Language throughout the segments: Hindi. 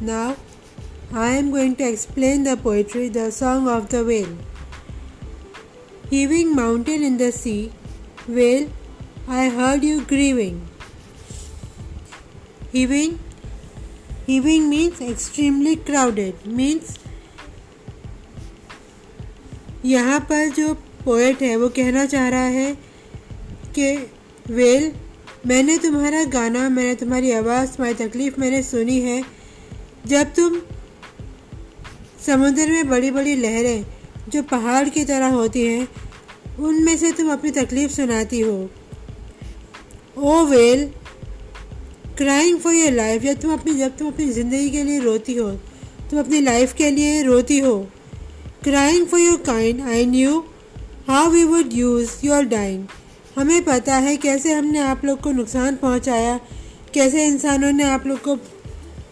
Now, I am going to explain the poetry The Song of the Whale. Heaving mountain in the sea, whale, I heard you grieving. Heaving, heaving means extremely crowded, means यहाँ पर जो पोएट है वो कहना चाह रहा है कि वेल मैंने तुम्हारा गाना मैंने तुम्हारी आवाज़ तुम्हारी तकलीफ़ मैंने सुनी है जब तुम समुद्र में बड़ी बड़ी लहरें जो पहाड़ की तरह होती हैं, उनमें से तुम अपनी तकलीफ़ सुनाती हो। ओ whale crying for your life जब तुम अपनी, जब तुम अपनी ज़िंदगी के लिए रोती हो, तुम अपनी लाइफ के लिए रोती हो। Crying for your kind I knew how we would use your dying हमें पता है कैसे हमने आप लोग को नुकसान पहुँचाया, कैसे इंसानों ने आप लोग को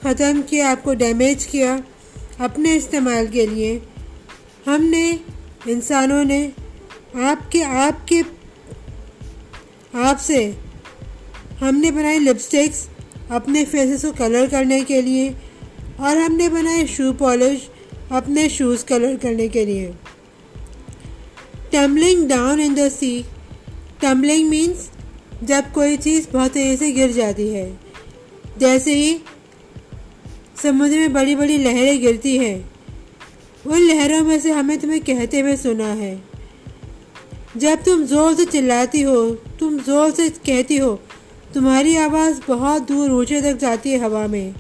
ख़त्म किया, आपको डैमेज किया अपने इस्तेमाल के लिए। हमने, इंसानों ने आपके आपके, आपसे हमने बनाई लिपस्टिक्स अपने फेसेस को कलर करने के लिए और हमने बनाए शू पॉलिश अपने शूज़ कलर करने के लिए। Tumbling down in the sea tumbling means जब कोई चीज़ बहुत तेज़ी से गिर जाती है। जैसे ही समुद्र में बड़ी बड़ी लहरें गिरती हैं। उन लहरों में से हमें तुम्हें कहते हुए सुना है। जब तुम ज़ोर से चिल्लाती हो, तुम ज़ोर से कहती हो, तुम्हारी आवाज़ बहुत दूर ऊँचे तक जाती है हवा में।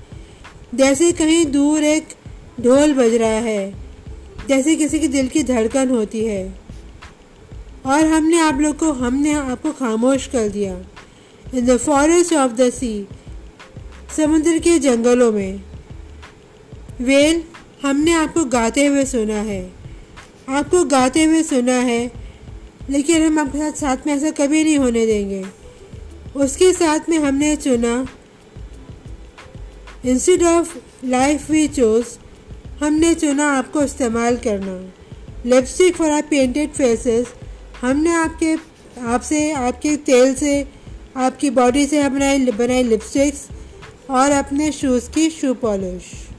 जैसे कहीं दूर एक ढोल बज रहा है, जैसे किसी के दिल की धड़कन होती है। और हमने आप लोग को, हमने आपको खामोश कर दिया। In the forest of the sea समुद्र के जंगलों में। वेल, हमने आपको गाते हुए सुना है। आपको गाते हुए सुना है, लेकिन हम आपके साथ साथ में ऐसा कभी नहीं होने देंगे। उसके साथ में हमने चुना instead of life we chose हमने चुना आपको इस्तेमाल करना। Lipstick for our painted faces हमने आपके, आपसे, आपके तेल से, आपकी बॉडी से बनाई बनाई लिपस्टिक्स और अपने शूज़ की शू पॉलिश